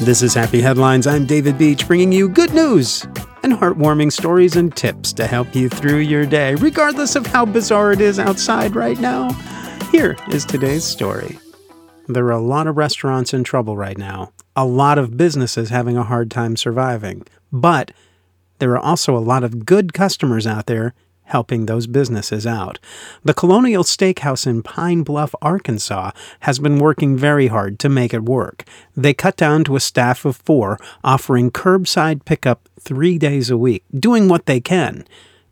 This is Happy Headlines. I'm David Beach, bringing you good news and heartwarming stories and tips to help you through your day, regardless of how bizarre it is outside right now. Here is today's story. There are a lot of restaurants in trouble right now, a lot of businesses having a hard time surviving, but there are also a lot of good customers out there helping those businesses out. The Colonial Steakhouse in Pine Bluff, Arkansas has been working very hard to make it work. They cut down to a staff of four, offering curbside pickup three days a week, doing what they can.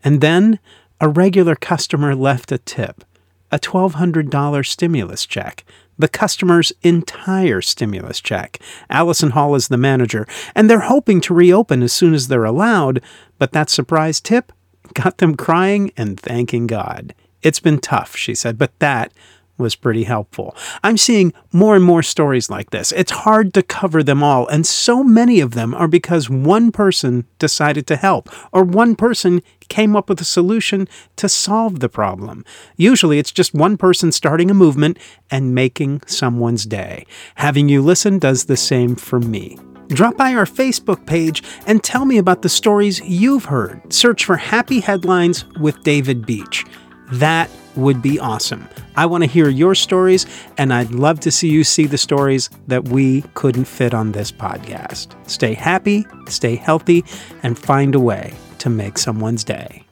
And then a regular customer left a tip a $1,200 stimulus check the customer's entire stimulus check. Allison Hall is the manager, and they're hoping to reopen as soon as they're allowed, but that surprise tip got them crying and thanking God. It's been tough, she said, but that was pretty helpful. I'm seeing more and more stories like this. It's hard to cover them all, and so many of them are because one person decided to help, or one person came up with a solution to solve the problem. Usually it's just one person starting a movement and making someone's day. Having you listen does the same for me. Drop by our Facebook page and tell me about the stories you've heard. Search for Happy Headlines with David Beach. That would be awesome. I want to hear your stories, and I'd love to see you see the stories that we couldn't fit on this podcast. Stay happy, stay healthy, and find a way to make someone's day.